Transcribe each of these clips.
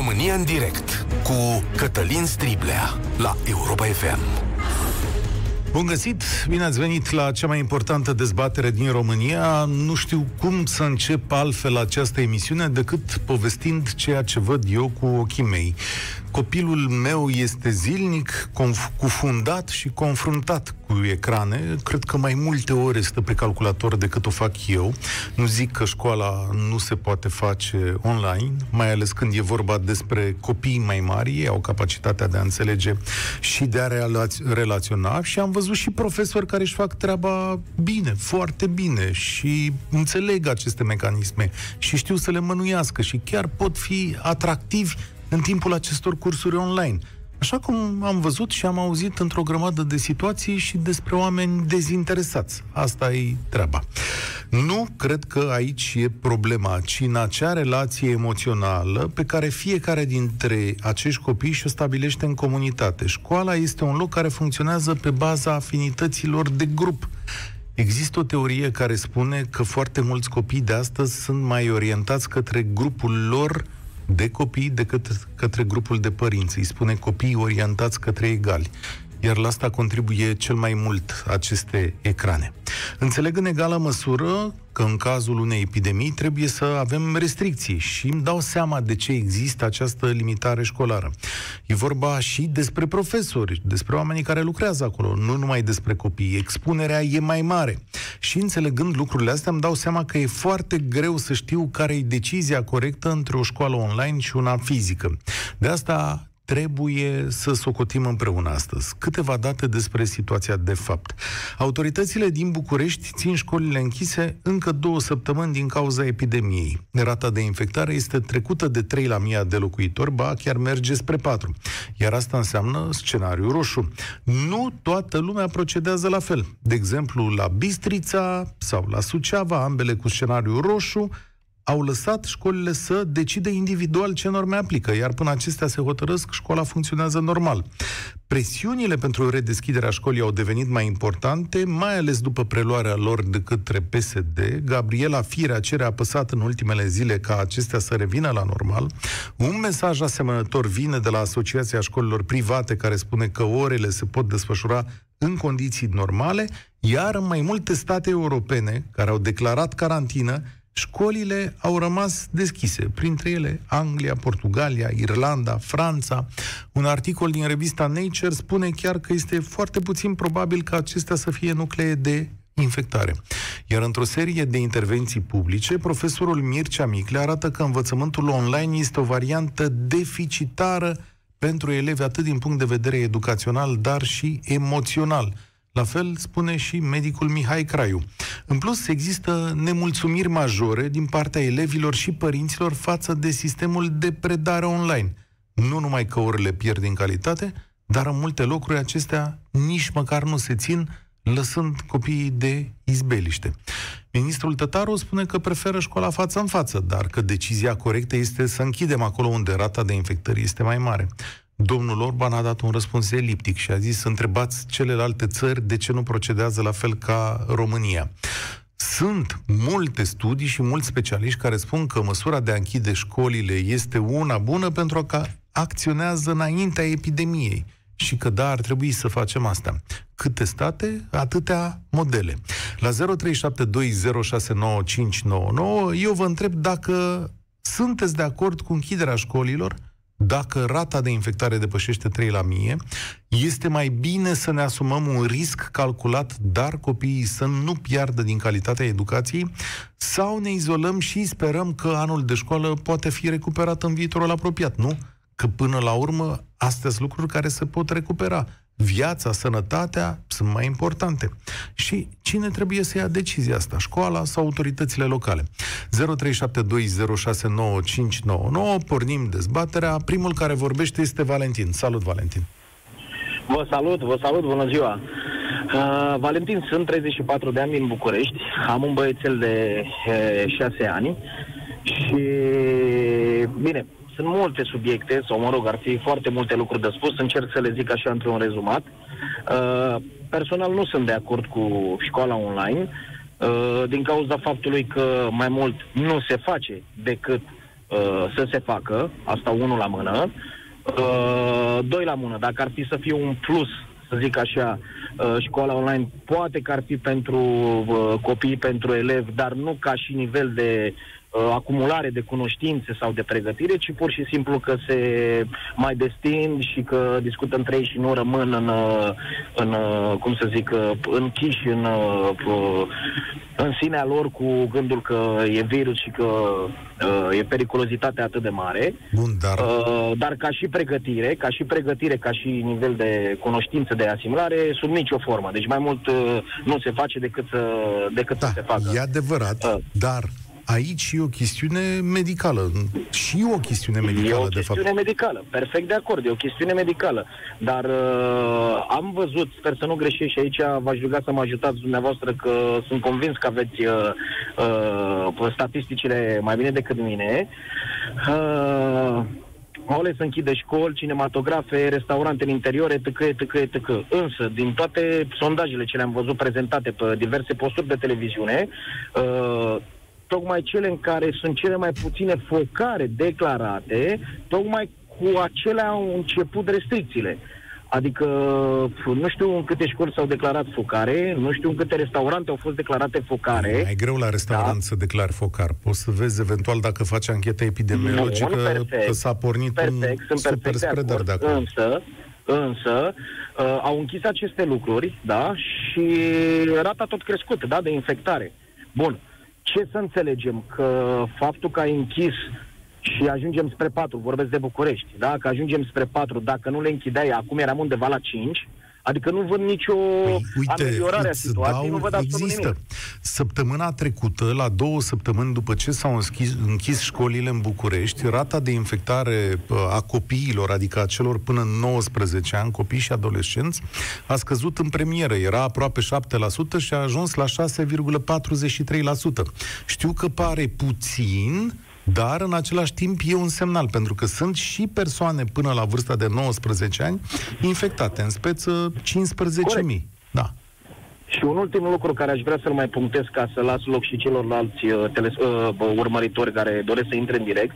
România în direct cu Cătălin Striblea la Europa FM. Bun găsit! Bine ați venit la cea mai importantă dezbatere din România. Nu știu cum să încep altfel această emisiune decât povestind ceea ce văd eu cu ochii mei. Copilul meu este zilnic conf- cufundat și confruntat cu ecrane. Cred că mai multe ore stă pe calculator decât o fac eu. Nu zic că școala nu se poate face online, mai ales când e vorba despre copii mai mari, ei au capacitatea de a înțelege și de a relaț- relaționa și am văzut și profesori care își fac treaba bine, foarte bine și înțeleg aceste mecanisme și știu să le mănuiască și chiar pot fi atractivi în timpul acestor cursuri online. Așa cum am văzut și am auzit într-o grămadă de situații și despre oameni dezinteresați. Asta e treaba. Nu cred că aici e problema, ci în acea relație emoțională pe care fiecare dintre acești copii și-o stabilește în comunitate. Școala este un loc care funcționează pe baza afinităților de grup. Există o teorie care spune că foarte mulți copii de astăzi sunt mai orientați către grupul lor de copii decât către grupul de părinți. Îi spune copii orientați către egali. Iar la asta contribuie cel mai mult aceste ecrane. Înțeleg în egală măsură că în cazul unei epidemii trebuie să avem restricții și îmi dau seama de ce există această limitare școlară. E vorba și despre profesori, despre oamenii care lucrează acolo, nu numai despre copii. Expunerea e mai mare. Și înțelegând lucrurile astea, îmi dau seama că e foarte greu să știu care e decizia corectă între o școală online și una fizică. De asta trebuie să socotim împreună astăzi. Câteva date despre situația de fapt. Autoritățile din București țin școlile închise încă două săptămâni din cauza epidemiei. Rata de infectare este trecută de 3 la 1000 de locuitori, ba chiar merge spre 4. Iar asta înseamnă scenariu roșu. Nu toată lumea procedează la fel. De exemplu, la Bistrița sau la Suceava, ambele cu scenariu roșu, au lăsat școlile să decide individual ce norme aplică, iar până acestea se hotărăsc, școala funcționează normal. Presiunile pentru redeschiderea școlii au devenit mai importante, mai ales după preluarea lor de către PSD. Gabriela Firea cere apăsat în ultimele zile ca acestea să revină la normal. Un mesaj asemănător vine de la Asociația Școlilor Private care spune că orele se pot desfășura în condiții normale, iar în mai multe state europene care au declarat carantină, școlile au rămas deschise, printre ele Anglia, Portugalia, Irlanda, Franța. Un articol din revista Nature spune chiar că este foarte puțin probabil ca acestea să fie nuclee de infectare. Iar într-o serie de intervenții publice, profesorul Mircea Micle arată că învățământul online este o variantă deficitară pentru elevi atât din punct de vedere educațional, dar și emoțional – la fel spune și medicul Mihai Craiu. În plus, există nemulțumiri majore din partea elevilor și părinților față de sistemul de predare online. Nu numai că orele pierd din calitate, dar în multe locuri acestea nici măcar nu se țin, lăsând copiii de izbeliște. Ministrul Tătaru spune că preferă școala față în față, dar că decizia corectă este să închidem acolo unde rata de infectări este mai mare. Domnul Orban a dat un răspuns eliptic și a zis întrebați celelalte țări de ce nu procedează la fel ca România. Sunt multe studii și mulți specialiști care spun că măsura de a închide școlile este una bună pentru că acționează înaintea epidemiei și că da, ar trebui să facem asta. Câte state, atâtea modele. La 0372069599 eu vă întreb dacă sunteți de acord cu închiderea școlilor dacă rata de infectare depășește 3 la mie, este mai bine să ne asumăm un risc calculat, dar copiii să nu piardă din calitatea educației, sau ne izolăm și sperăm că anul de școală poate fi recuperat în viitorul apropiat, nu? Că până la urmă, astea sunt lucruri care se pot recupera viața, sănătatea sunt mai importante. Și cine trebuie să ia decizia asta? Școala sau autoritățile locale? 0372069599 pornim dezbaterea. Primul care vorbește este Valentin. Salut, Valentin! Vă salut, vă salut, bună ziua! Uh, Valentin, sunt 34 de ani din București, am un băiețel de uh, 6 ani și, bine, sunt multe subiecte, sau mă rog, ar fi foarte multe lucruri de spus, încerc să le zic așa într-un rezumat. Uh, personal nu sunt de acord cu școala online, uh, din cauza faptului că mai mult nu se face decât uh, să se facă, asta unul la mână. Uh, doi la mână, dacă ar fi să fie un plus, să zic așa, uh, școala online poate că ar fi pentru uh, copii, pentru elevi, dar nu ca și nivel de uh, acumulare de cunoștințe sau de pregătire, ci pur și simplu că se mai destind și că discută între ei și nu rămân în, uh, în uh, cum să zic, uh, închiși în, uh, în sinea lor cu gândul că e virus și că uh, e periculozitatea atât de mare. Bun, dar... Uh, dar ca și pregătire, ca și pregătire, ca și nivel de cunoștință, de asimilare, sub nicio formă. Deci mai mult uh, nu se face decât să, decât da, să se facă. e adevărat, uh. dar aici e o chestiune medicală. Și o chestiune medicală, E o de fapt. chestiune medicală, perfect de acord, e o chestiune medicală. Dar uh, am văzut, sper să nu greșesc și aici v-aș ruga să mă ajutați dumneavoastră că sunt convins că aveți uh, uh, statisticile mai bine decât mine. Uh, Mole să închide școli, cinematografe, restaurante în interior, etc., etc., etc. Însă, din toate sondajele ce le-am văzut prezentate pe diverse posturi de televiziune, uh, tocmai cele în care sunt cele mai puține focare declarate, tocmai cu acelea au început restricțiile. Adică nu știu în câte școli s-au declarat focare, nu știu în câte restaurante au fost declarate focare. E mai greu la restaurant da? să declari focar. Poți să vezi eventual dacă faci ancheta epidemiologică Nu, perfect, că s-a pornit perfect, un sunt perfect super de spreader acord, de acolo. Însă, însă uh, au închis aceste lucruri, da, și rata tot crescută, da, de infectare. Bun. Ce să înțelegem? Că faptul că ai închis și ajungem spre 4, vorbesc de București, da? Că ajungem spre 4, dacă nu le închideai, acum eram undeva la 5, Adică nu văd nicio Păi, uite, ameliorare a îți situației, dau, nu văd absolut există. nimic. Săptămâna trecută, la două săptămâni după ce s-au închis, închis școlile în București, rata de infectare uh, a copiilor, adică a celor până în 19 ani, copii și adolescenți, a scăzut în premieră. Era aproape 7% și a ajuns la 6,43%. Știu că pare puțin, dar în același timp e un semnal, pentru că sunt și persoane până la vârsta de 19 ani infectate, în speță 15.000. Da. Și un ultim lucru care aș vrea să-l mai punctez ca să las loc și celorlalți uh, teles- uh, bă, urmăritori care doresc să intre în direct,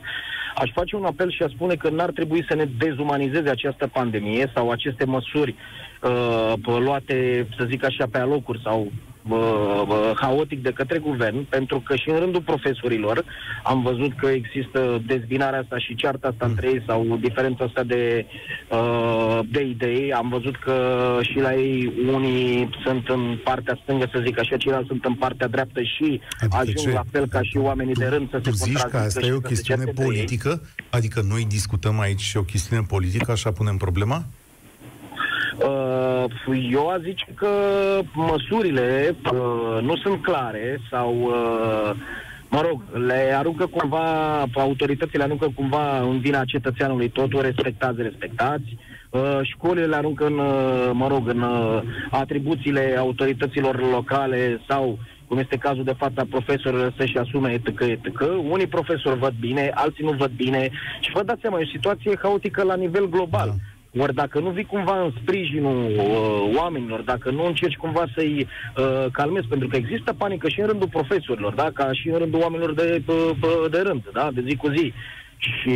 aș face un apel și a spune că n-ar trebui să ne dezumanizeze această pandemie sau aceste măsuri uh, bă, luate, să zic așa, pe alocuri sau bă, bă, haotic de către guvern, pentru că și în rândul profesorilor am văzut că există dezbinarea asta și cearta asta între ei sau diferența asta de, uh, de idei. Am văzut că și la ei unii sunt în partea stângă, să zic așa, ceilalți sunt în partea dreaptă și Adică ajung ce? la fel ca și oamenii de rând să Tu se zici că contrazică asta și e o să se chestiune certe de ei. politică? Adică noi discutăm aici o chestiune politică, așa punem problema? Uh, eu aș zice că măsurile uh, nu sunt clare sau, uh, mă rog, le aruncă cumva, autoritățile aruncă cumva în vina cetățeanului totul, respectați, respectați. Uh, școlile le aruncă în, uh, mă rog, în uh, atribuțiile autorităților locale sau cum este cazul de față a profesorilor să-și asume etc. etc. Unii profesori văd bine, alții nu văd bine și vă dați seama, e o situație haotică la nivel global. Da. Ori dacă nu vii cumva în sprijinul uh, oamenilor, dacă nu încerci cumva să-i uh, calmezi, pentru că există panică și în rândul profesorilor, da? ca și în rândul oamenilor de, uh, de rând, da? de zi cu zi. Și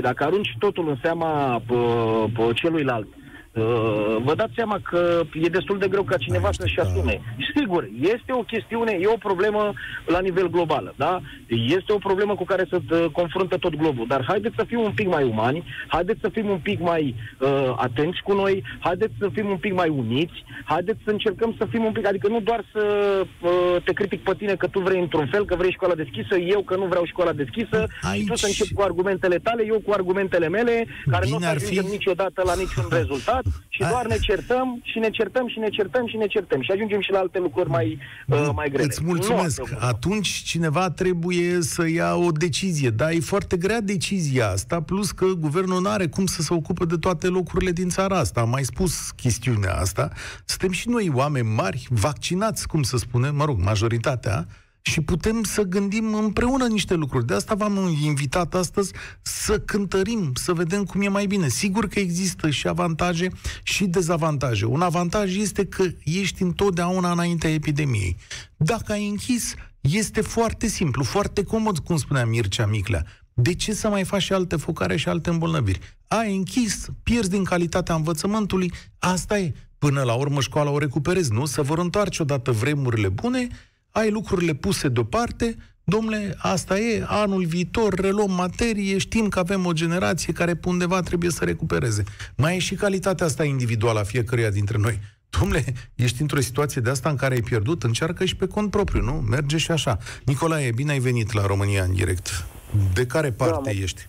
dacă arunci totul în seama uh, uh, celuilalt, Uh, vă dați seama că e destul de greu ca cineva Ai, să-și da. asume. Sigur, este o chestiune, e o problemă la nivel global, da? Este o problemă cu care se uh, confruntă tot globul, dar haideți să fim un pic mai umani, haideți să fim un pic mai uh, atenți cu noi, haideți să fim un pic mai uniți, haideți să încercăm să fim un pic, adică nu doar să uh, te critic pe tine că tu vrei într-un fel, că vrei școala deschisă, eu că nu vreau școala deschisă, Aici- și tu să încep cu argumentele tale, eu cu argumentele mele, care nu o Bine să ar fi- ajungem niciodată la niciun rezultat și A- doar ne certăm și ne certăm și ne certăm și ne certăm și ajungem și la alte lucruri mai, uh, mai grele. Îți mulțumesc. Nu asta- Atunci cineva trebuie să ia o decizie. Dar e foarte grea decizia asta, plus că guvernul nu are cum să se ocupe de toate locurile din țara asta. Am mai spus chestiunea asta. Suntem și noi oameni mari, vaccinați, cum să spune, mă rog, majoritatea, și putem să gândim împreună niște lucruri. De asta v-am invitat astăzi să cântărim, să vedem cum e mai bine. Sigur că există și avantaje și dezavantaje. Un avantaj este că ești întotdeauna înaintea epidemiei. Dacă ai închis, este foarte simplu, foarte comod, cum spunea Mircea Miclea. De ce să mai faci și alte focare și alte îmbolnăviri? Ai închis, pierzi din calitatea învățământului, asta e. Până la urmă școala o recuperezi, nu? Să vor întoarce odată vremurile bune, ai lucrurile puse deoparte, domnule, asta e, anul viitor reluăm materie, știm că avem o generație care pe undeva trebuie să recupereze. Mai e și calitatea asta individuală a fiecăruia dintre noi. Domnule, ești într-o situație de asta în care ai pierdut, încearcă și pe cont propriu, nu? Merge și așa. Nicolae, bine ai venit la România în direct. De care da, parte da, ești?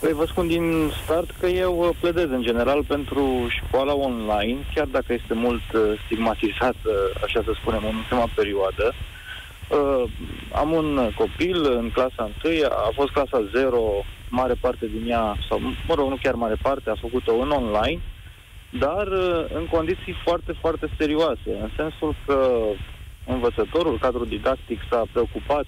Păi vă spun din start că eu uh, pledez în general pentru școala online, chiar dacă este mult uh, stigmatizată, așa să spunem, în ultima perioadă. Uh, am un copil în clasa 1, a fost clasa 0, mare parte din ea, sau mă rog, nu chiar mare parte, a făcut-o în online, dar uh, în condiții foarte, foarte serioase, în sensul că învățătorul, cadrul didactic s-a preocupat,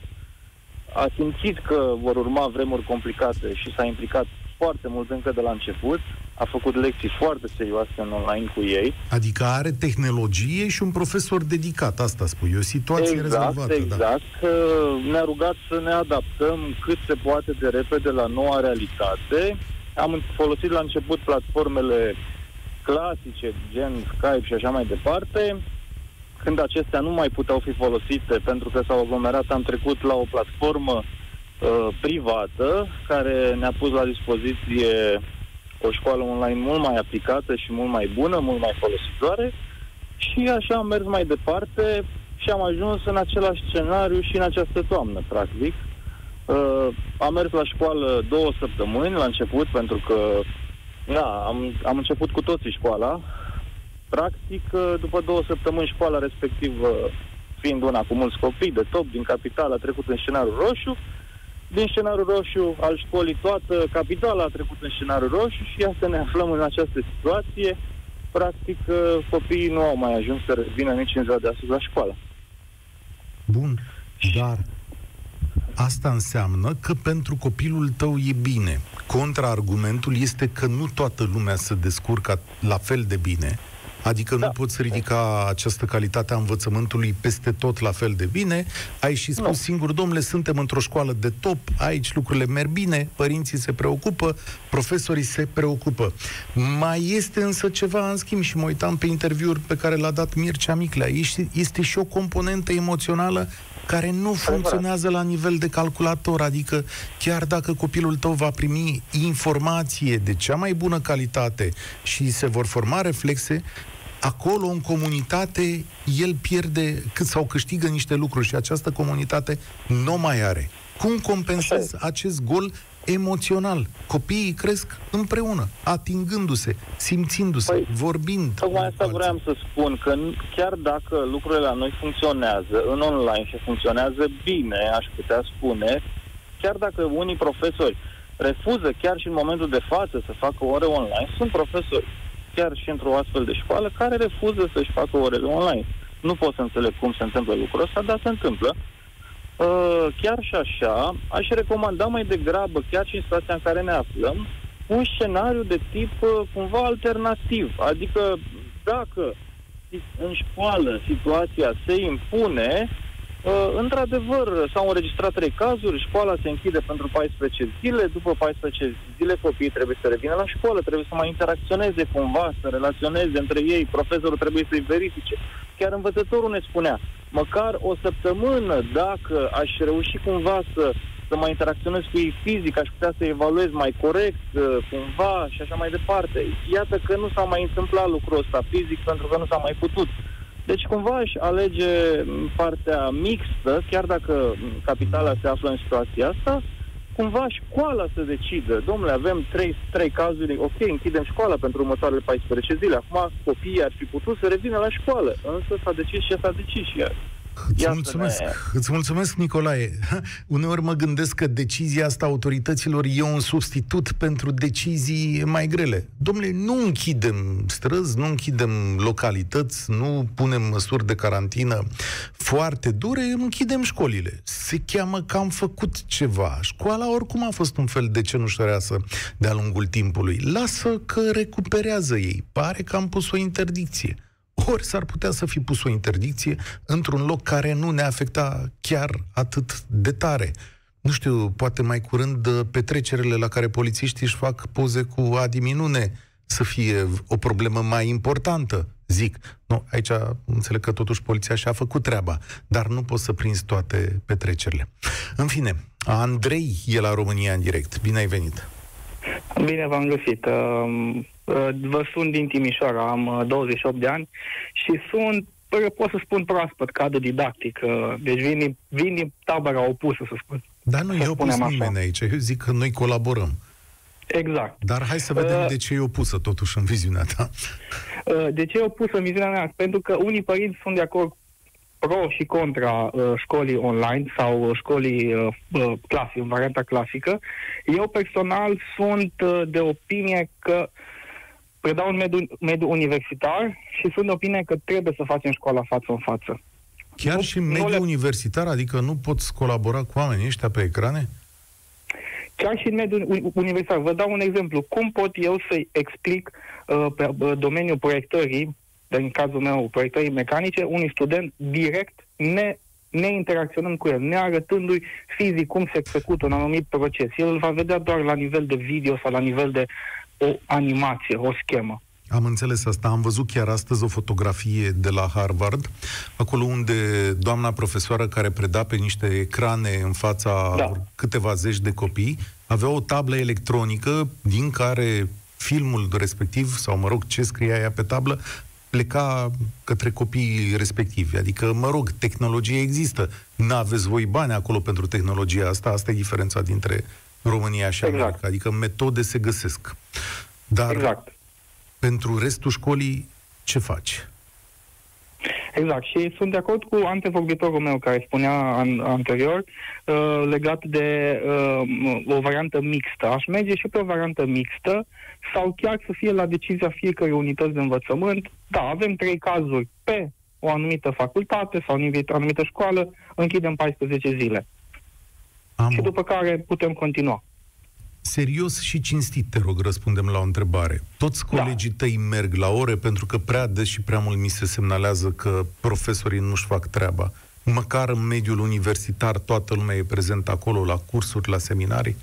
a simțit că vor urma vremuri complicate și s-a implicat foarte mult încă de la început, a făcut lecții foarte serioase în online cu ei. Adică are tehnologie și un profesor dedicat, asta spui, e o situație exact, rezolvată. Exact, da. ne-a rugat să ne adaptăm cât se poate de repede la noua realitate. Am folosit la început platformele clasice, gen Skype și așa mai departe, când acestea nu mai puteau fi folosite pentru că s-au aglomerat, am trecut la o platformă uh, privată care ne-a pus la dispoziție o școală online mult mai aplicată și mult mai bună, mult mai folositoare și așa am mers mai departe și am ajuns în același scenariu și în această toamnă, practic. Uh, am mers la școală două săptămâni la început pentru că da, am, am început cu toții școala. Practic, uh, după două săptămâni școala respectivă, fiind una cu mulți copii de top din capitală, a trecut în scenariul roșu. Din scenariul roșu al școlii toată capitala a trecut în scenariul roșu și iată ne aflăm în această situație. Practic, uh, copiii nu au mai ajuns să revină nici în ziua de astăzi la școală. Bun, dar asta înseamnă că pentru copilul tău e bine. Contraargumentul este că nu toată lumea se descurcă la fel de bine, Adică da. nu poți ridica această calitate a învățământului peste tot la fel de bine. Ai și spus nu. singur, domnule, suntem într-o școală de top, aici lucrurile merg bine, părinții se preocupă, profesorii se preocupă. Mai este însă ceva, în schimb, și mă uitam pe interviuri pe care l-a dat Mircea Miclea. Este, este și o componentă emoțională care nu funcționează la nivel de calculator, adică chiar dacă copilul tău va primi informație de cea mai bună calitate și se vor forma reflexe, acolo, în comunitate, el pierde cât sau câștigă niște lucruri și această comunitate nu mai are. Cum compensezi acest gol emoțional? Copiii cresc împreună, atingându-se, simțindu-se, păi, vorbind. Tocmai asta vreau să spun, că chiar dacă lucrurile la noi funcționează în online și funcționează bine, aș putea spune, chiar dacă unii profesori refuză chiar și în momentul de față să facă ore online, sunt profesori chiar și într-o astfel de școală, care refuză să-și facă orele online. Nu pot să înțeleg cum se întâmplă lucrul ăsta, dar se întâmplă. Uh, chiar și așa, aș recomanda mai degrabă, chiar și în situația în care ne aflăm, un scenariu de tip uh, cumva alternativ. Adică dacă în școală situația se impune, Uh, într-adevăr, s-au înregistrat trei cazuri, școala se închide pentru 14 zile, după 14 zile copiii trebuie să revină la școală, trebuie să mai interacționeze cumva, să relaționeze între ei, profesorul trebuie să-i verifice. Chiar învățătorul ne spunea, măcar o săptămână, dacă aș reuși cumva să, să mai interacționez cu ei fizic, aș putea să evaluez mai corect, uh, cumva și așa mai departe. Iată că nu s-a mai întâmplat lucrul ăsta fizic pentru că nu s-a mai putut. Deci cumva aș alege partea mixtă, chiar dacă capitala se află în situația asta, cumva școala să decidă. Domnule, avem trei, trei cazuri, ok, închidem școala pentru următoarele 14 zile. Acum copiii ar fi putut să revină la școală, însă s-a decis și s-a decis și iar. Îți mulțumesc, îți mulțumesc, Nicolae. Uneori mă gândesc că decizia asta autorităților e un substitut pentru decizii mai grele. Domnule, nu închidem străzi, nu închidem localități, nu punem măsuri de carantină foarte dure, închidem școlile. Se cheamă că am făcut ceva. Școala oricum a fost un fel de cenușăreasă de-a lungul timpului. Lasă că recuperează ei. Pare că am pus o interdicție ori s-ar putea să fi pus o interdicție într-un loc care nu ne afecta chiar atât de tare. nu știu, poate mai curând uh, petrecerile la care polițiștii își fac poze cu Adi Minune să fie o problemă mai importantă, zic. Nu, aici înțeleg că totuși poliția și-a făcut treaba, dar nu poți să prinzi toate petrecerile. În fine, Andrei e la România în direct. Bine ai venit! Bine v-am găsit. Um, uh, vă sunt din Timișoara, am 28 uh, de ani și sunt, pot să spun proaspăt, cadru didactic. Deci vin din, vin din tabăra opusă, să spun. Dar nu e opus nimeni aici. Eu zic că noi colaborăm. Exact. Dar hai să vedem uh, de ce e opusă totuși în viziunea ta. Uh, de ce e opusă în viziunea mea? Pentru că unii părinți sunt de acord pro și contra uh, școlii online sau școlii uh, uh, clasice, în varianta clasică. Eu personal sunt uh, de opinie că predau un mediu, mediu universitar și sunt de opinie că trebuie să facem școala față în față. Chiar nu, și în mediul le... universitar? Adică nu poți colabora cu oamenii ăștia pe ecrane? Chiar și în mediul universitar. Vă dau un exemplu. Cum pot eu să-i explic uh, pe uh, domeniul proiectării, în cazul meu proiectării mecanice, unui student direct, ne, neinteracționând cu el, nearătându-i fizic cum se execută un anumit proces. El îl va vedea doar la nivel de video sau la nivel de o animație, o schemă. Am înțeles asta. Am văzut chiar astăzi o fotografie de la Harvard, acolo unde doamna profesoară care preda pe niște ecrane în fața da. câteva zeci de copii avea o tablă electronică din care filmul respectiv, sau mă rog, ce scria ea pe tablă, pleca către copiii respectivi. Adică, mă rog, tehnologie există. N-aveți voi bani acolo pentru tehnologia asta. Asta e diferența dintre România și exact. America. Adică metode se găsesc. Dar exact pentru restul școlii, ce faci? Exact. Și sunt de acord cu antevorbitorul meu care spunea an, anterior uh, legat de uh, o variantă mixtă. Aș merge și pe o variantă mixtă sau chiar să fie la decizia fiecărei unități de învățământ. Da, avem trei cazuri pe o anumită facultate sau o anumită școală, închidem 14 zile. Am și după care putem continua serios și cinstit, te rog, răspundem la o întrebare. Toți da. colegii da. tăi merg la ore pentru că prea des și prea mult mi se semnalează că profesorii nu-și fac treaba. Măcar în mediul universitar toată lumea e prezent acolo, la cursuri, la seminarii?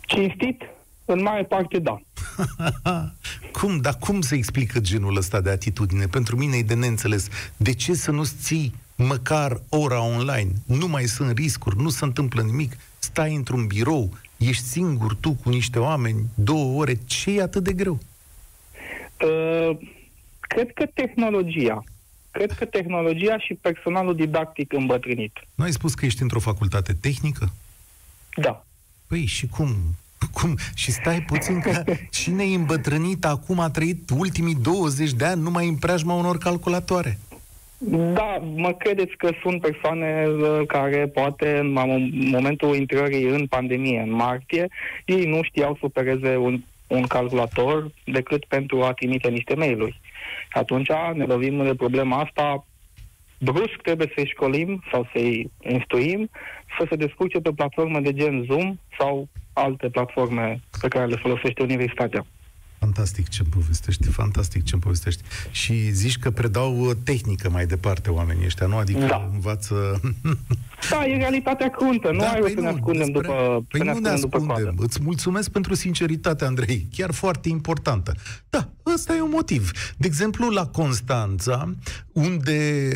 Cinstit? În mare parte, da. cum? Dar cum se explică genul ăsta de atitudine? Pentru mine e de neînțeles. De ce să nu ții măcar ora online? Nu mai sunt riscuri, nu se întâmplă nimic stai într-un birou, ești singur tu cu niște oameni, două ore, ce e atât de greu? Uh, cred că tehnologia. Cred că tehnologia și personalul didactic îmbătrânit. Nu ai spus că ești într-o facultate tehnică? Da. Păi și cum? Cum? Și stai puțin că cine e îmbătrânit acum a trăit ultimii 20 de ani numai în preajma unor calculatoare. Da, mă credeți că sunt persoane uh, care poate în momentul intrării în pandemie, în martie, ei nu știau să opereze un, un calculator decât pentru a trimite niște mail-uri. Atunci ne lovim de problema asta brusc trebuie să-i școlim sau să-i instruim să se descurce pe platforme de gen Zoom sau alte platforme pe care le folosește universitatea. Fantastic ce-mi povestești, fantastic ce-mi povestești. Și zici că predau uh, tehnică mai departe oamenii ăștia, nu? Adică da. învață... Da, e realitatea cruntă, nu da, ai păi să ne ascundem despre... după Păi ne nu ne ascundem. Îți mulțumesc pentru sinceritate, Andrei, chiar foarte importantă. Da, ăsta e un motiv. De exemplu, la Constanța, unde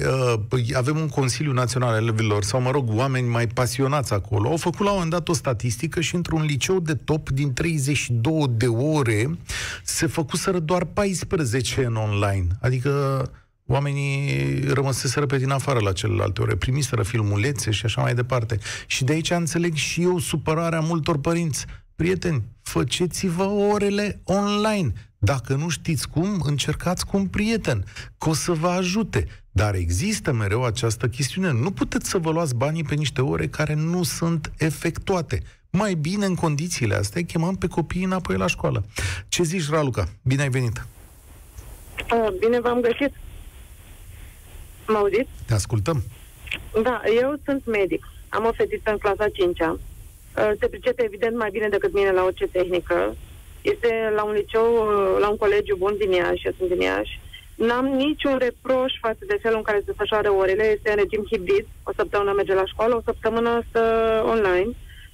uh, avem un Consiliu Național al Elevilor, sau mă rog, oameni mai pasionați acolo, au făcut la un moment dat o statistică și într-un liceu de top din 32 de ore se făcuseră doar 14 în online. Adică oamenii rămăseseră pe din afară la celelalte ore, primiseră filmulețe și așa mai departe. Și de aici înțeleg și eu supărarea multor părinți. Prieteni, faceți-vă orele online. Dacă nu știți cum, încercați cu un prieten, că o să vă ajute. Dar există mereu această chestiune. Nu puteți să vă luați banii pe niște ore care nu sunt efectuate. Mai bine, în condițiile astea, chemăm pe copiii înapoi la școală. Ce zici, Raluca? Bine ai venit! Bine v-am găsit! Mă auziți? Te ascultăm. Da, eu sunt medic. Am o fetiță în clasa 5-a. Se pricepe evident mai bine decât mine la orice tehnică. Este la un liceu, la un colegiu bun din Iași, eu sunt din Iași. N-am niciun reproș față de felul în care se desfășoară orele. Este în regim hibrid. O săptămână merge la școală, o săptămână stă online.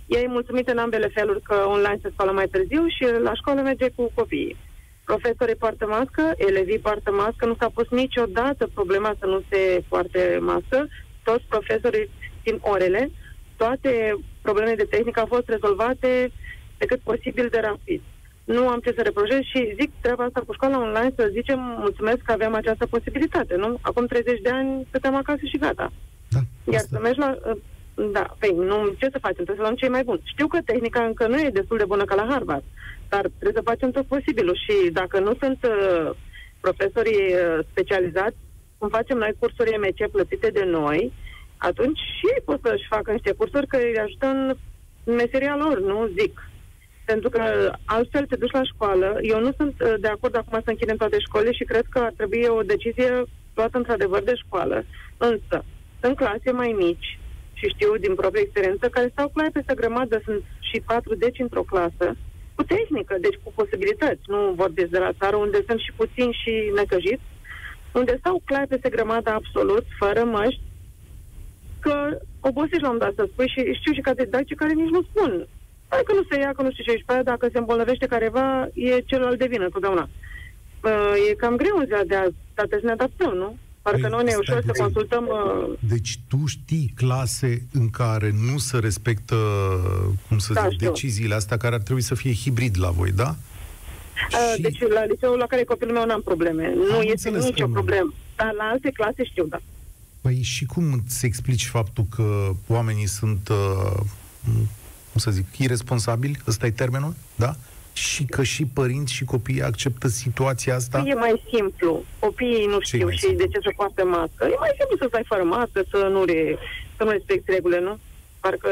Ea e mulțumită în ambele feluri că online se scoală mai târziu și la școală merge cu copiii. Profesorii poartă mască, elevii poartă mască, nu s-a pus niciodată problema să nu se poarte mască. Toți profesorii țin orele, toate problemele de tehnică au fost rezolvate pe cât posibil de rapid. Nu am ce să reproșez și zic treaba asta cu școala online să zicem mulțumesc că aveam această posibilitate, nu? Acum 30 de ani stăteam acasă și gata. Da, Iar asta. să mergi la... Da, păi, nu, ce să facem? Trebuie să luăm cei mai buni. Știu că tehnica încă nu e destul de bună ca la Harvard, dar trebuie să facem tot posibilul și dacă nu sunt uh, profesorii uh, specializați, cum facem noi cursuri MC plătite de noi, atunci și ei pot să-și facă niște cursuri care îi ajută în în meseria lor, nu zic. Pentru că altfel te duci la școală. Eu nu sunt uh, de acord acum să închidem toate școlile și cred că ar trebui o decizie luată într-adevăr de școală. Însă, sunt clase mai mici și știu din proprie experiență care stau clare peste grămadă, sunt și patru deci într-o clasă, cu tehnică, deci cu posibilități. Nu vorbesc de la țară unde sunt și puțini și necăjiți, unde stau clare peste grămadă absolut, fără măști, că obosești la un dat să spui și știu și ca de didactici care nici nu spun. Hai că nu se ia, că nu știu ce, și pe aia dacă se îmbolnăvește careva, e celălalt de vină totdeauna. Uh, e cam greu în ziua de azi, dar trebuie să ne adaptăm, nu? Parcă Păi, nu ne e stai ușor să puțin. consultăm... Uh, Deci tu știi clase în care nu se respectă, cum să Da, zic, știu. deciziile astea care ar trebui să fie hibrid la voi, da? uh, Și- deci la liceul la care e copilul meu n-am probleme. Nu Am este înțeles nicio că nu. problemă. Dar la alte clase știu, da. Păi și cum îți explici faptul că oamenii sunt, uh, cum să zic, irresponsabili? Ăsta e termenul? Da? Și că și părinți și copiii acceptă situația asta? E mai simplu. Copiii nu Ce e știu mai și simplu? de ce să poartă mască. E mai simplu să stai fără mască, să nu, re, să nu respecti regulile, nu? Parcă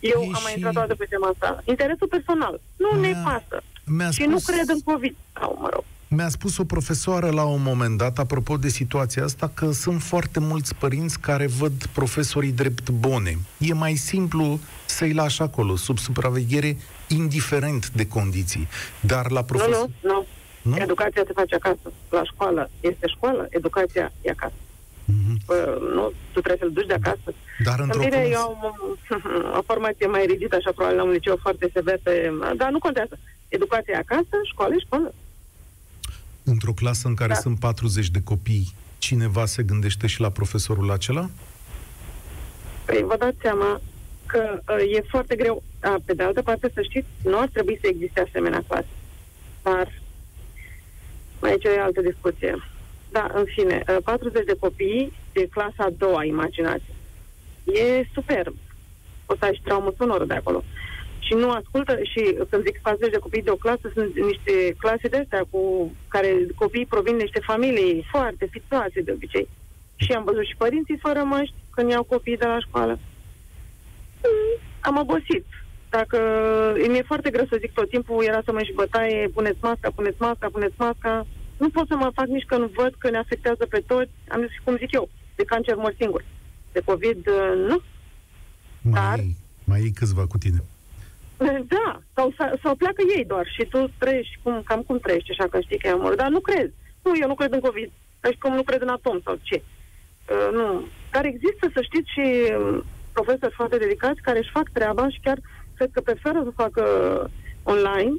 eu E am mai și- intrat toată pe tema asta. Interesul personal. Nu ne Mi-a- pasă. Mi-a Și nu spus- cred în COVID. Sau, mă rog. Mi-a spus o profesoară la un moment dat, apropo de situația asta, că sunt foarte mulți părinți care văd profesorii drept bune. E mai simplu să-i lași acolo, sub supraveghere, indiferent de condiții. Dar la Nu, profesor... nu, nu. Nu? Educația se face acasă. La școală este școală, educația e acasă. Mhm. Uh, nu, tu trebuie să-l duci de acasă. Dar într-o În bine, clasă- eu am o, o formație mai rigidă, așa, probabil la un liceu foarte sever, pe, dar nu contează. Educația e acasă, școală e școală. Într-o clasă în care Da. sunt 40 de copii, cineva se gândește și la profesorul acela? Păi vă dați seama că uh, e foarte greu. A, pe de altă parte, să știți, nu ar trebui să existe asemenea clase. Dar aici e altă discuție. Da, în fine, uh, 40 de copii de clasa a doua, imaginați. E superb. O să ai și traumă sonoră de acolo. Și nu ascultă, și când zic 40 de copii de o clasă, sunt niște clase de astea cu care copiii provin de niște familii foarte fițoase de obicei. Și am văzut și părinții fără măști când iau copiii de la școală. Mm, Am obosit. Dacă mi-e foarte greu să zic tot timpul, era să mă și bătaie, puneți masca, puneți masca, puneți masca. Nu pot să mă fac nici că nu văd că ne afectează pe toți. Am zis, cum zic eu, de cancer mor singur. De COVID, uh, nu. Mai, Dar- ai, mai ai câțiva cu tine. Da, sau, sau pleacă ei doar și tu trăiești cum, cam cum trăiești așa că știi că e amor. Dar nu cred. Nu, eu nu cred în COVID. Ca și cum nu cred în atom sau ce. Uh, nu. Dar există, să știți, și um, profesori foarte dedicați care își fac treaba și chiar cred că preferă să facă online.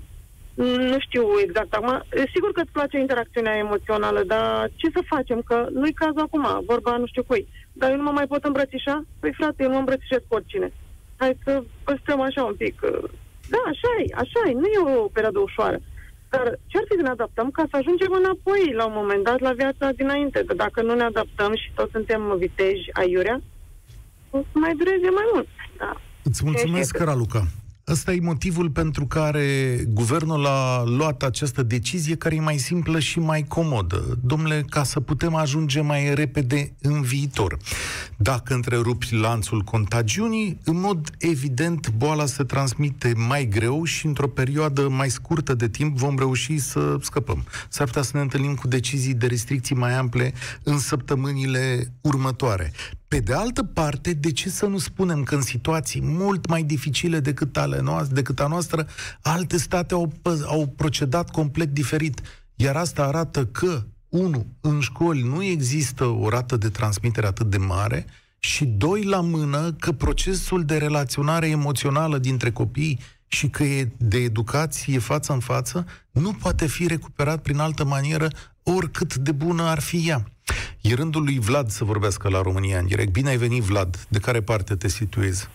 Nu știu exact acum. Sigur că îți place interacțiunea emoțională, dar ce să facem? Că nu-i cazul acum, vorba nu știu cui. Dar eu nu mă mai pot îmbrățișa? Păi frate, eu nu mă îmbrățișez cu oricine. Hai să păstrăm așa un pic. uh, Da, așa e, așa e, nu e o perioadă ușoară. Dar ce-ar fi să ne adaptăm ca să ajungem înapoi la un moment dat la viața dinainte? Că dacă nu ne adaptăm și toți suntem viteji aiurea, o să mai dureze mai mult. Da. Îți mulțumesc, Știu. Raluca. Ăsta e motivul pentru care guvernul a luat această decizie care e mai simplă și mai comodă. Domnule, ca să putem ajunge mai repede în viitor. Dacă întrerupi lanțul contagiunii, în mod evident boala se transmite mai greu și într-o perioadă mai scurtă de timp vom reuși să scăpăm. S-ar putea să ne întâlnim cu decizii de restricții mai ample în săptămânile următoare. Pe de altă parte, de ce să nu spunem că în situații mult mai dificile decât, ale noastre, decât a noastră, alte state au, pă- au procedat complet diferit. Iar asta arată că unu, în școli nu există o rată de transmitere atât de mare și doi, la mână, că procesul de relaționare emoțională dintre copii și că e de educație față în față nu poate fi recuperat prin altă manieră oricât de bună ar fi ea. E rândul lui Vlad să vorbească la România în direct. Bine ai venit, Vlad. De care parte te situezi?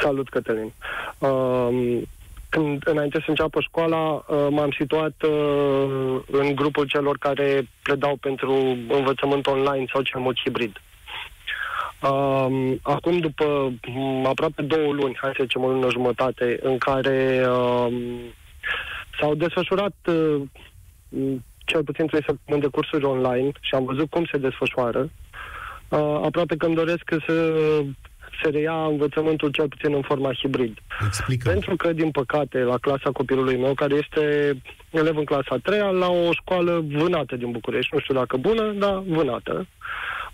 Salut, Cătălin. Uh, când, înainte să înceapă școala, uh, m-am situat uh, în grupul celor care predau pentru învățământ online sau cel mult hibrid. Uh, acum, după um, aproape două luni, hai să zicem o lună jumătate, în care uh, s-au desfășurat uh, cel puțin trei săptămâni de cursuri online și am văzut cum se desfășoară, uh, aproape că îmi doresc să se reia învățământul cel puțin în forma hibrid. Explică. Pentru că, din păcate, la clasa copilului meu, care este elev în clasa a treia, la o școală vânată din București, nu știu dacă bună, dar vânată,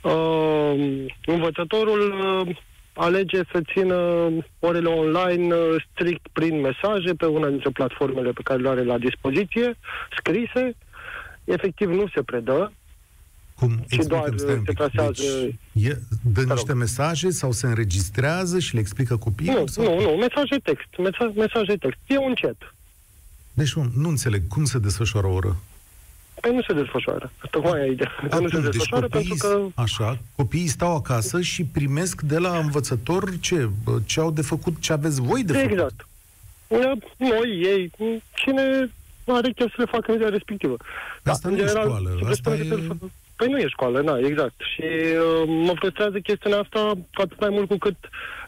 uh, învățătorul uh, alege să țină orele online uh, strict prin mesaje pe una dintre platformele pe care le are la dispoziție, scrise, efectiv nu se predă, cum? Și doar se trasează... Deci, e, dă niște mesaje sau se înregistrează și le explică copiii? Nu, sau? nu, nu, mesaje text. Mesaj, mesaje text. E un chat. Deci nu, nu înțeleg. Cum se desfășoară o oră? Păi nu se desfășoară. Tocmai e ideea. nu se deci desfășoară copiii, pentru că... Așa, copiii stau acasă și primesc de la învățător ce? Ce au de făcut, ce aveți voi de făcut? Exact. Noi, ei, cine are chef să le facă în ziua respectivă. Asta da, nu e școală. Asta e... Păi nu e școală, da, exact. Și uh, mă frustrează chestiunea asta cu atât mai mult cu cât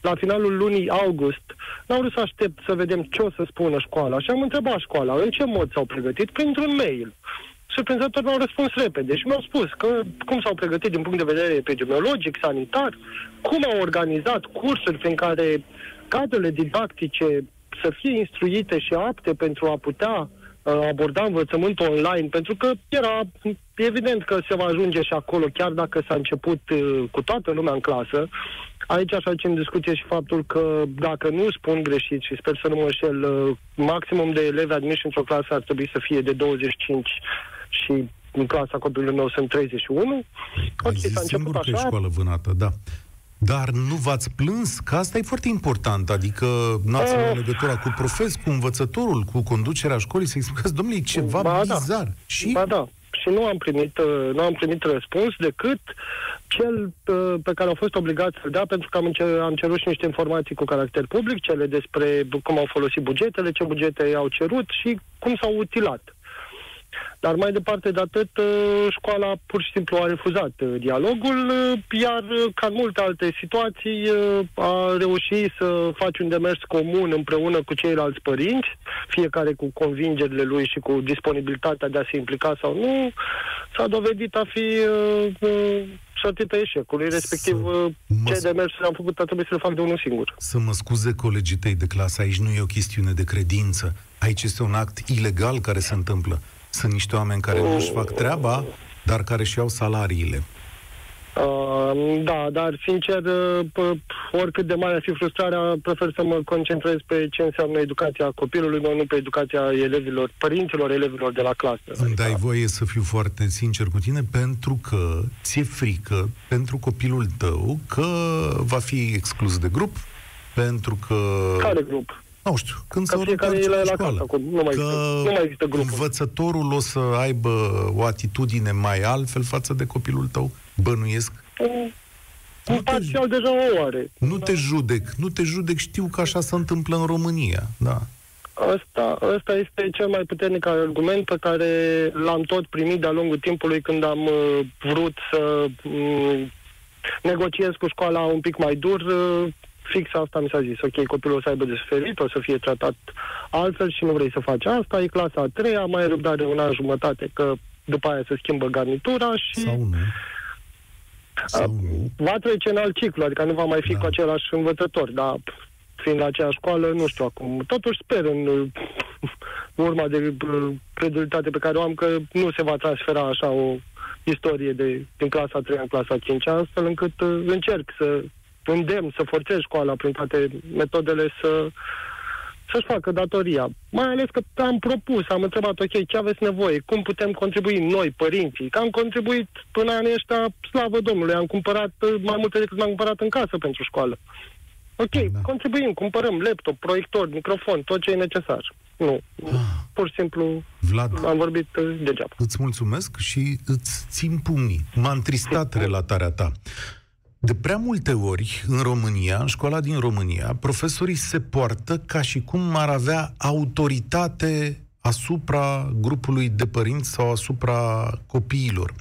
la finalul lunii august n-am vrut să aștept să vedem ce o să spună școala. Și am întrebat școala în ce mod s-au pregătit, printr-un mail. Surprinzător mi-au răspuns repede și mi-au spus că cum s-au pregătit din punct de vedere epidemiologic, sanitar, cum au organizat cursuri prin care cadrele didactice să fie instruite și apte pentru a putea uh, aborda învățământul online, pentru că era evident că se va ajunge și acolo, chiar dacă s-a început uh, cu toată lumea în clasă. Aici aș face în discuție și faptul că, dacă nu spun greșit și sper să nu mă înșel, uh, maximum de elevi admiși într-o clasă ar trebui să fie de 25 și în clasa copilului meu sunt 31. Ai zis s-a început așa. că e școală vânată, da. Dar nu v-ați plâns? Că asta e foarte important. Adică n-ați uh, legătura cu profes, cu învățătorul, cu conducerea școlii, să explicați, domnule, e ceva ba, da. bizar. Da. Și? Ba da. Și nu am primit, uh, nu am primit răspuns decât cel uh, pe care au fost obligați să-l dea, pentru că am, cer, am cerut și niște informații cu caracter public, cele despre cum au folosit bugetele, ce bugete au cerut și cum s-au utilat. Dar mai departe de atât, uh, școala pur și simplu a refuzat uh, dialogul, uh, iar ca în multe alte situații a reușit să faci un demers comun împreună cu ceilalți părinți, fiecare cu convingerile lui și cu disponibilitatea de a se implica sau nu, s-a dovedit a fi sortită eșecului, respectiv ce demersuri am făcut a trebuit să le fac de unul singur. Să mă scuze colegii tăi de clasă, aici nu e o chestiune de credință, aici este un act ilegal care se întâmplă. Sunt niște oameni care nu își fac treaba, dar care și iau salariile. Uh, da, dar sincer, uh, oricât de mare ar fi frustrarea, prefer să mă concentrez pe ce înseamnă educația copilului meu, nu pe educația elevilor, părinților elevilor de la clasă. Îmi dai voie să fiu foarte sincer cu tine, pentru că ți-e frică pentru copilul tău că va fi exclus de grup, pentru că... Care grup? Nu știu, când să fiecare e la, la școală. Casă, nu, mai că există, nu mai există grupul. învățătorul o să aibă o atitudine mai altfel față de copilul tău? Bănuiesc? Nu parțial deja o are. Nu da. te judec, nu te judec, știu că așa se întâmplă în România, da. Asta, asta este cel mai puternic argument pe care l-am tot primit de-a lungul timpului când am uh, vrut să uh, negociez cu școala un pic mai dur. Uh, fix asta mi s-a zis. Ok, copilul o să aibă de suferit, o să fie tratat altfel și nu vrei să faci asta. E clasa a treia, mai răbdare un an jumătate, că după aia se schimbă garnitura și... Sau nu. Sau nu. Va trece în alt ciclu, adică nu va mai fi da. cu același învățător, dar fiind la aceeași școală, nu știu acum. Totuși sper în urma de credultate pe care o am că nu se va transfera așa o istorie de, din clasa 3 în clasa 5, astfel încât încerc să îndemn să forțez școala prin toate metodele să să-și facă datoria. Mai ales că am propus, am întrebat, ok, ce aveți nevoie, cum putem contribui noi, părinții, că am contribuit până anii ăștia, slavă Domnului, am cumpărat uh, mai multe decât m-am cumpărat în casă pentru școală. Ok, da. contribuim, cumpărăm laptop, proiector, microfon, tot ce e necesar. Nu, ah. pur și simplu Vlad, am vorbit uh, degeaba. Îți mulțumesc și îți țin pumnii. M-a întristat relatarea ta. De prea multe ori, în România, în școala din România, profesorii se poartă ca și cum ar avea autoritate asupra grupului de părinți sau asupra copiilor.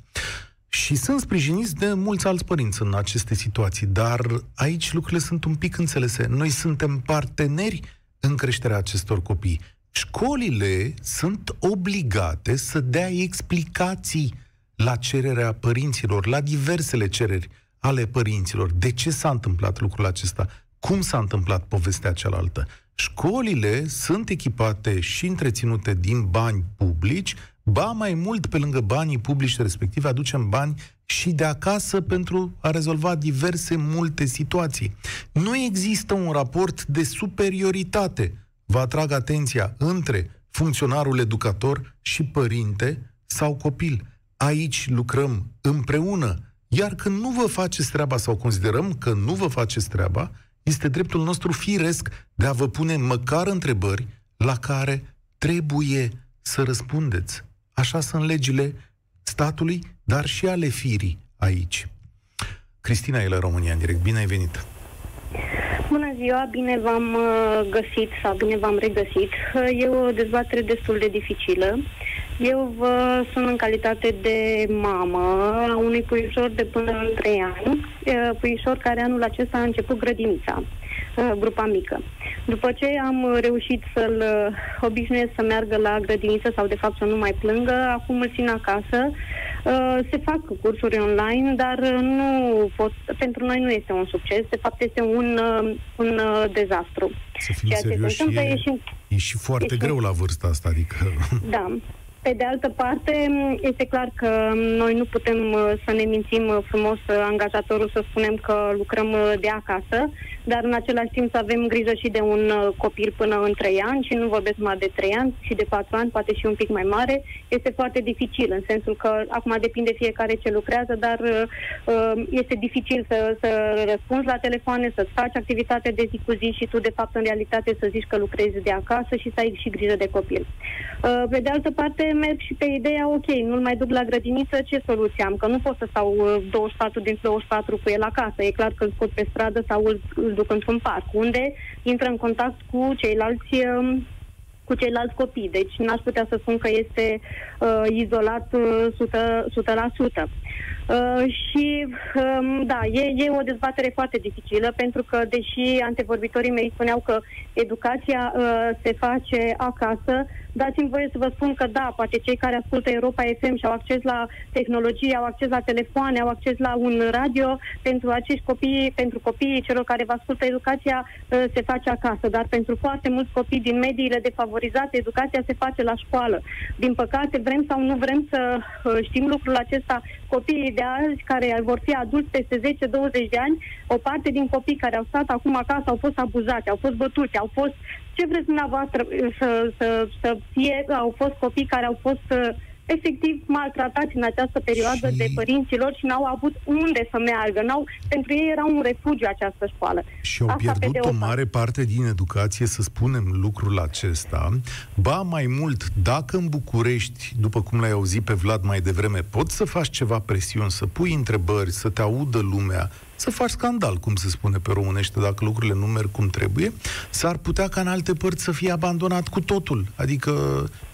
Și sunt sprijiniți de mulți alți părinți în aceste situații, dar aici lucrurile sunt un pic înțelese. Noi suntem parteneri în creșterea acestor copii. Școlile sunt obligate să dea explicații la cererea părinților, la diversele cereri ale părinților. De ce s-a întâmplat lucrul acesta? Cum s-a întâmplat povestea cealaltă? Școlile sunt echipate și întreținute din bani publici, ba mai mult pe lângă banii publici respective aducem bani și de acasă pentru a rezolva diverse multe situații. Nu există un raport de superioritate, vă atrag atenția, între funcționarul educator și părinte sau copil. Aici lucrăm împreună iar când nu vă faceți treaba sau considerăm că nu vă faceți treaba, este dreptul nostru firesc de a vă pune măcar întrebări la care trebuie să răspundeți. Așa sunt legile statului, dar și ale firii aici. Cristina e la România în direct. Bine ai venit! Bună ziua, bine v-am uh, găsit sau bine v-am regăsit. E o dezbatere destul de dificilă. Eu vă sunt în calitate de mamă a unui puișor de până în 3 ani, puișor care anul acesta a început grădinița, grupa mică. După ce am reușit să-l obișnuiesc să meargă la grădiniță sau de fapt să nu mai plângă, acum îl țin acasă. Se fac cursuri online, dar nu pot, pentru noi nu este un succes, de fapt este un, un dezastru. Să fim Ceea serioși, ce se e, e, și, e și foarte e greu și... la vârsta asta, adică... Da, pe de altă parte, este clar că noi nu putem uh, să ne mințim uh, frumos uh, angajatorul să spunem că lucrăm de acasă, dar în același timp să avem grijă și de un copil până în 3 ani și nu vorbesc numai de 3 ani, și de 4 ani, poate și un pic mai mare. Este foarte dificil, în sensul că acum depinde fiecare ce lucrează, dar este dificil să, să răspunzi la telefoane, să-ți faci activitate de zi cu zi și tu, de fapt, în realitate, să zici că lucrezi de acasă și să ai și grijă de copil. Pe de altă parte, merg și pe ideea, ok, nu-l mai duc la grădiniță, ce soluție am? Că nu pot să stau 24 uh, din 24 cu el acasă. E clar că îl scot pe stradă sau îl, îl duc într-un parc, unde intră în contact cu ceilalți um, cu ceilalți copii. Deci n-aș putea să spun că este uh, izolat uh, 100%. 100%. Uh, și um, da, e, e o dezbatere foarte dificilă pentru că deși antevorbitorii mei spuneau că educația uh, se face acasă, dați-mi voie să vă spun că da, poate cei care ascultă Europa FM și au acces la tehnologie, au acces la telefoane, au acces la un radio, pentru acești copii, pentru copiii celor care vă ascultă educația uh, se face acasă, dar pentru foarte mulți copii din mediile defavorizate, educația se face la școală. Din păcate, vrem sau nu vrem să uh, știm lucrul acesta, copiii de azi, care vor fi adulți peste 10-20 de ani, o parte din copii care au stat acum acasă au fost abuzați, au fost bătuți, au fost ce vreți dumneavoastră să, să, să fie, au fost copii care au fost uh, efectiv maltratați în această perioadă și... de părinților și n-au avut unde să meargă. N-au, pentru ei era un refugiu această școală. Și au Asta pierdut o mare parte din educație, să spunem lucrul acesta. Ba mai mult, dacă în București, după cum l-ai auzit pe Vlad mai devreme, poți să faci ceva presiuni, să pui întrebări, să te audă lumea, să faci scandal, cum se spune pe românește, dacă lucrurile nu merg cum trebuie, s-ar putea ca în alte părți să fie abandonat cu totul. Adică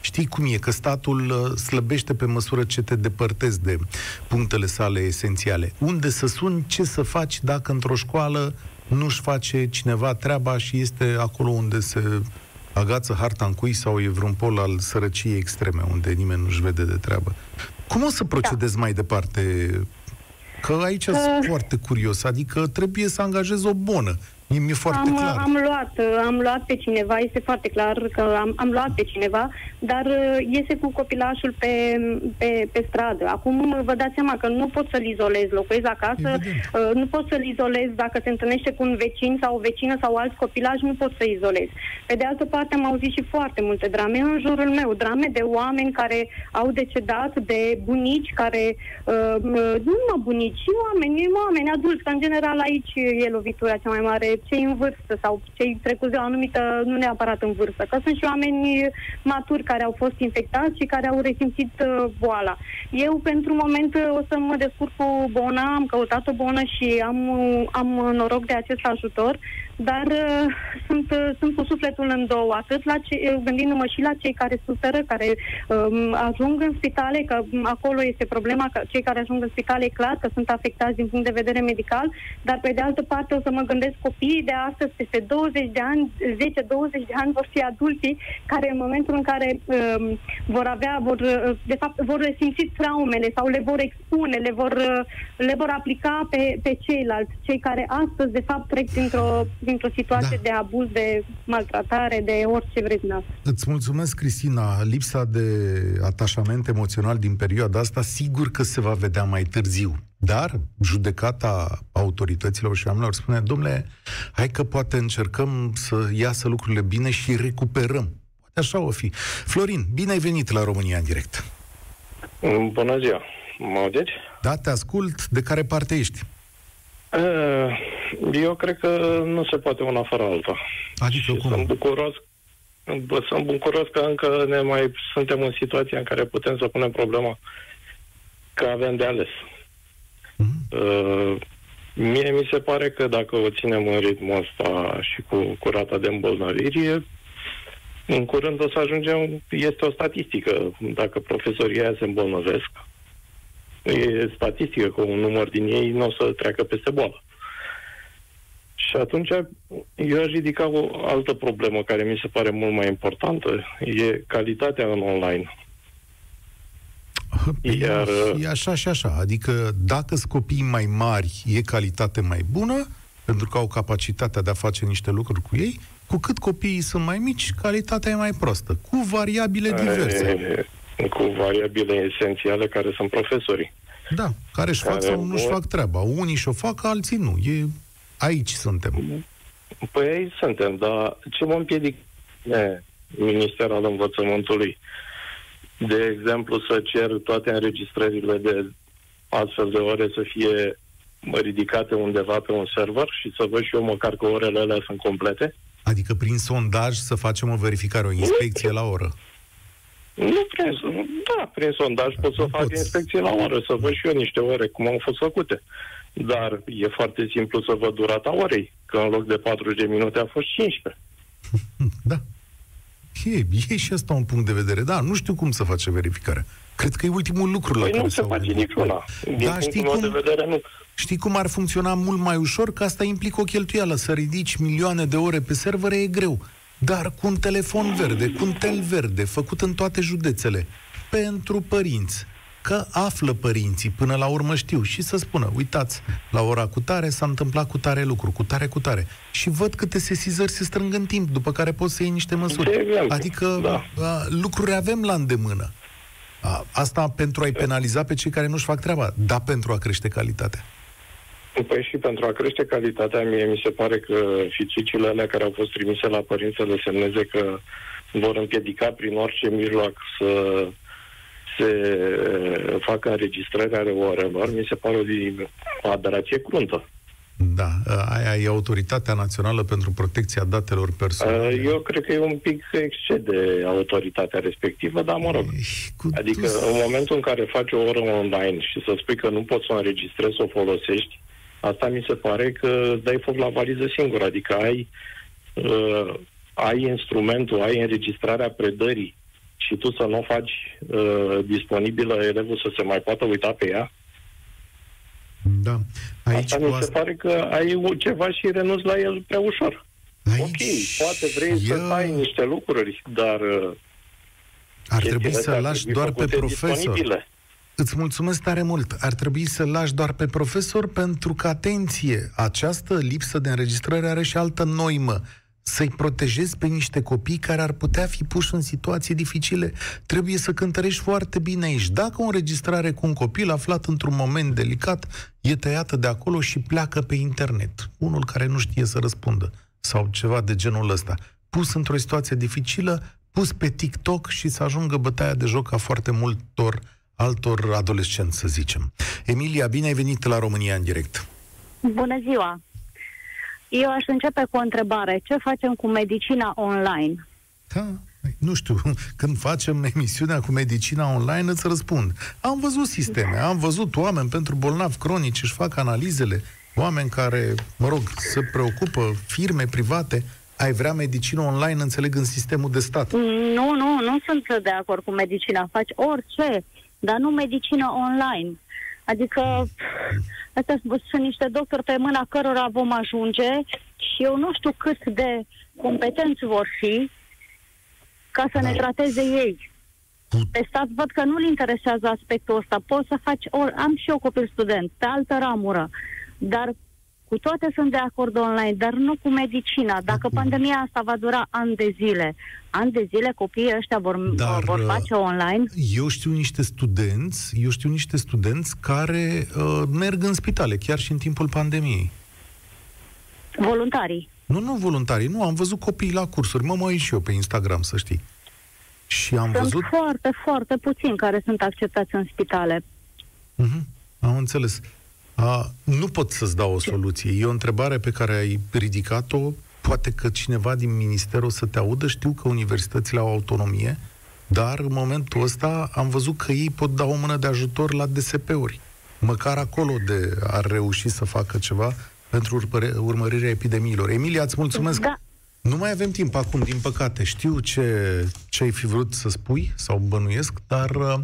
știi cum e, că statul uh, slăbește pe măsură ce te depărtezi de punctele sale esențiale. Unde să suni, ce să faci dacă într-o școală nu-și face cineva treaba și este acolo unde se agață harta în cui sau e vreun pol al sărăciei extreme, unde nimeni nu-și vede de treabă. Cum o să procedezi da. mai departe Că aici uh. sunt foarte curios. Adică trebuie să angajezi o bună Mi- Mi-e foarte am, clar. am luat, am luat pe cineva, este foarte clar că am, am luat pe cineva, dar uh, iese cu copilașul pe, pe, pe stradă. Acum vă dați seama că nu pot să-l izolez, locuiesc acasă, Evident. uh, nu pot să-l izolez dacă se întâlnește cu un vecin sau o vecină sau alți copilași, nu pot să izolez. Pe de altă parte am auzit și foarte multe drame în jurul meu, drame de oameni care au decedat, de bunici care, uh, nu numai bunici, și oameni, oameni adulți, că în general aici e lovitura cea mai mare, cei în vârstă sau cei trecuți de o anumită, nu neapărat în vârstă, că sunt și oameni maturi care au fost infectați și care au resimțit uh, boala. Eu, pentru moment, uh, o să mă descurc cu bona, am căutat o bonă și am, uh, am noroc de acest ajutor, dar uh, sunt, uh, sunt cu sufletul în două, atât la ce, uh, gândindu-mă și la cei care suferă, care um, ajung în spitale, că um, acolo este problema, că cei care ajung în spitale e clar că sunt afectați din punct de vedere medical, dar pe de altă parte o să mă gândesc copiii de astăzi, peste 20 de ani, 10-20 de ani vor fi adulții care în momentul în care um, vor avea, vor, uh, de fapt, vor resimți traumele sau le vor expune, le vor, uh, le vor aplica pe, pe ceilalți, cei care astăzi, de fapt, trec printr-o, printr-o situație Da. de abuz, de maltratare, de orice vreți dumneavoastră. Îți mulțumesc, Cristina. Lipsa de atașament emoțional din perioada asta, sigur că se va vedea mai târziu. Dar judecata autorităților și oamenilor spune, domnule, hai că poate încercăm să iasă lucrurile bine și recuperăm. Poate așa o fi. Florin, bine ai venit la România în direct. Bună ziua. Mă auziți? Da, te ascult. De care parte ești? Eh, Eu cred că nu se poate una fără alta. Adică Și cum? sunt bucuros, bă, sunt bucuros că încă ne mai suntem în situația în care putem să punem problema că avem de ales. Mhm. Uh, mie mi se pare că dacă o ținem în ritmul ăsta și cu, cu rata de îmbolnăviri, în curând o să ajungem, este o statistică, dacă profesorii aia se îmbolnăvesc, e statistică că un număr din ei nu o să treacă peste boală. Și atunci eu aș ridica o altă problemă care mi se pare mult mai importantă, e calitatea în online. Iar, E așa și așa. Adică dacă sunt copii mai mari, e calitate mai bună, pentru că au capacitatea de a face niște lucruri cu ei, cu cât copiii sunt mai mici, calitatea e mai proastă, cu variabile diverse. E, cu variabile esențiale care sunt profesorii. Da, care își fac Care sau nu-și vor- fac treaba. Unii și-o fac, alții nu. E... Aici suntem. Păi aici suntem, dar ce mă împiedic e, Minister al Învățământului? De exemplu, să cer toate înregistrările de astfel de ore să fie ridicate undeva pe un server și să văd și eu măcar că orele alea sunt complete? Adică prin sondaj să facem o verificare, o inspecție la oră. Nu prin, da, prin sondaj pot să Nu fac poți. inspecție la oră, să văd și eu niște ore cum au fost făcute. Dar e foarte simplu să văd durata orei, că în loc de 40 de minute a fost 15. Da. E, e și asta un punct de vedere. Da, nu știu cum să face verificarea. Cred că e ultimul lucru la Păi care nu se s-au face gândit. niciuna. Din Da, știi punctul meu cum? de vedere, nu. Știi cum ar funcționa mult mai ușor? Că asta implică o cheltuială. Să ridici milioane de ore pe servere e greu. Dar cu un telefon verde, cu un tel verde, făcut în toate județele, pentru părinți, că află părinții, până la urmă știu, și să spună, uitați, la ora cu tare s-a întâmplat cu tare lucru, cu tare, cu tare. Și văd câte sesizări se strâng în timp, după care poți să iei niște măsuri. De exemplu, Adică da. a, lucruri avem la îndemână. A, asta pentru a-i penaliza pe cei care nu-și fac treaba, da pentru a crește calitatea. Păi și pentru a crește calitatea, mie mi se pare că fițicile alea care au fost trimise la părinți să le semneze că vor împiedica prin orice mijloc să se facă înregistrări ale orelor, mi se pare o, di- o aberație cruntă. Da, aia e Autoritatea Națională pentru Protecția Datelor Personale. Uh, Eu cred că e un pic excede autoritatea respectivă, dar mă rog. Ei, Cu Adică dus- în momentul în care faci o oră online și să spui că nu poți să o înregistrezi, să o folosești, asta mi se pare că îți dai foc la valiză singur. Adică ai, uh, ai instrumentul, ai înregistrarea predării și tu să nu o faci uh, disponibilă elevul să se mai poată uita pe ea, Da. Aici, asta cu mi se asta, pare că ai u- ceva și renunți la el prea ușor. aici ok, poate vrei să e- ai niște lucruri, dar uh, Ar trebui chestiile să astea ar lași trebui doar pe făcute profesor. disponibile. Îți mulțumesc tare mult. Ar trebui să lași doar pe profesor pentru că, atenție, această lipsă de înregistrare are și altă noimă să-i protejezi pe niște copii care ar putea fi puși în situații dificile. Trebuie să cântărești foarte bine aici. Dacă o înregistrare cu un copil aflat într-un moment delicat e tăiată de acolo și pleacă pe internet, unul care nu știe să răspundă sau ceva de genul ăsta, pus într-o situație dificilă, pus pe TikTok și să ajungă bătaia de joc a foarte multor altor adolescenți, să zicem. Emilia, bine ai venit la România în direct. Bună ziua! Eu aș începe cu o întrebare. Ce facem cu medicina online? Da, nu știu, când facem emisiunea cu medicina online, îți răspund. Am văzut sisteme, am văzut oameni pentru bolnavi cronici, își fac analizele, oameni care, mă rog, se preocupă, firme private, ai vrea medicină online, înțeleg, în sistemul de stat. Nu, nu, nu sunt de acord cu medicina. Faci orice, dar nu medicină online. Adică, astea sunt niște doctori pe mâna cărora vom ajunge și eu nu știu cât de competenți vor fi ca să ne trateze ei. Pe stat văd că nu-l interesează aspectul ăsta. Poți să faci, or, am și eu copil student, pe altă ramură, dar cu toate sunt de acord online, dar nu cu medicina. Dacă pandemia asta va dura ani de zile, ani de zile copiii ăștia vor, dar, vor face online? Eu știu niște studenți, eu știu niște studenți care uh, merg în spitale, chiar și în timpul pandemiei. Voluntarii? Nu, nu voluntarii, nu, am văzut copii la cursuri, mă mai și eu pe Instagram, să știi. Și am sunt văzut... foarte, foarte puțini care sunt acceptați în spitale. Uh-huh, am înțeles. A, nu pot să-ți dau o soluție. E o întrebare pe care ai ridicat-o. Poate că cineva din minister o să te audă. Știu că universitățile au autonomie, dar în momentul ăsta am văzut că ei pot da o mână de ajutor la DSP-uri. Măcar acolo de ar reuși să facă ceva pentru urmărirea epidemiilor. Emilia, îți mulțumesc. Da. Nu mai avem timp acum, din păcate. Știu ce, ce ai fi vrut să spui sau bănuiesc, dar uh,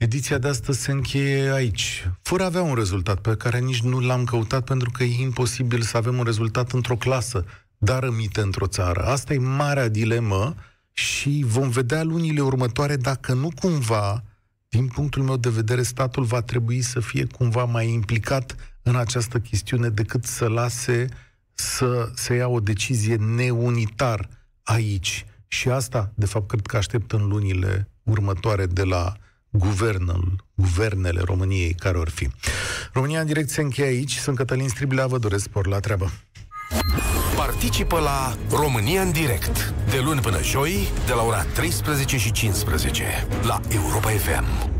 Ediția de astăzi se încheie aici, fără a avea un rezultat pe care nici nu l-am căutat pentru că e imposibil să avem un rezultat într-o clasă, dar rămite într-o țară. Asta e marea dilemă și vom vedea lunile următoare dacă nu cumva, din punctul meu de vedere, statul va trebui să fie cumva mai implicat în această chestiune decât să lase să se ia o decizie neunitar aici. Și asta, de fapt, cred că aștept în lunile următoare de la guvernul, guvernele României care or fi. România în direct se încheie aici. Sunt Cătălin Striblea, vă doresc spor la treabă. Participă la România în direct de luni până joi de la ora 13 și 15 la Europa FM.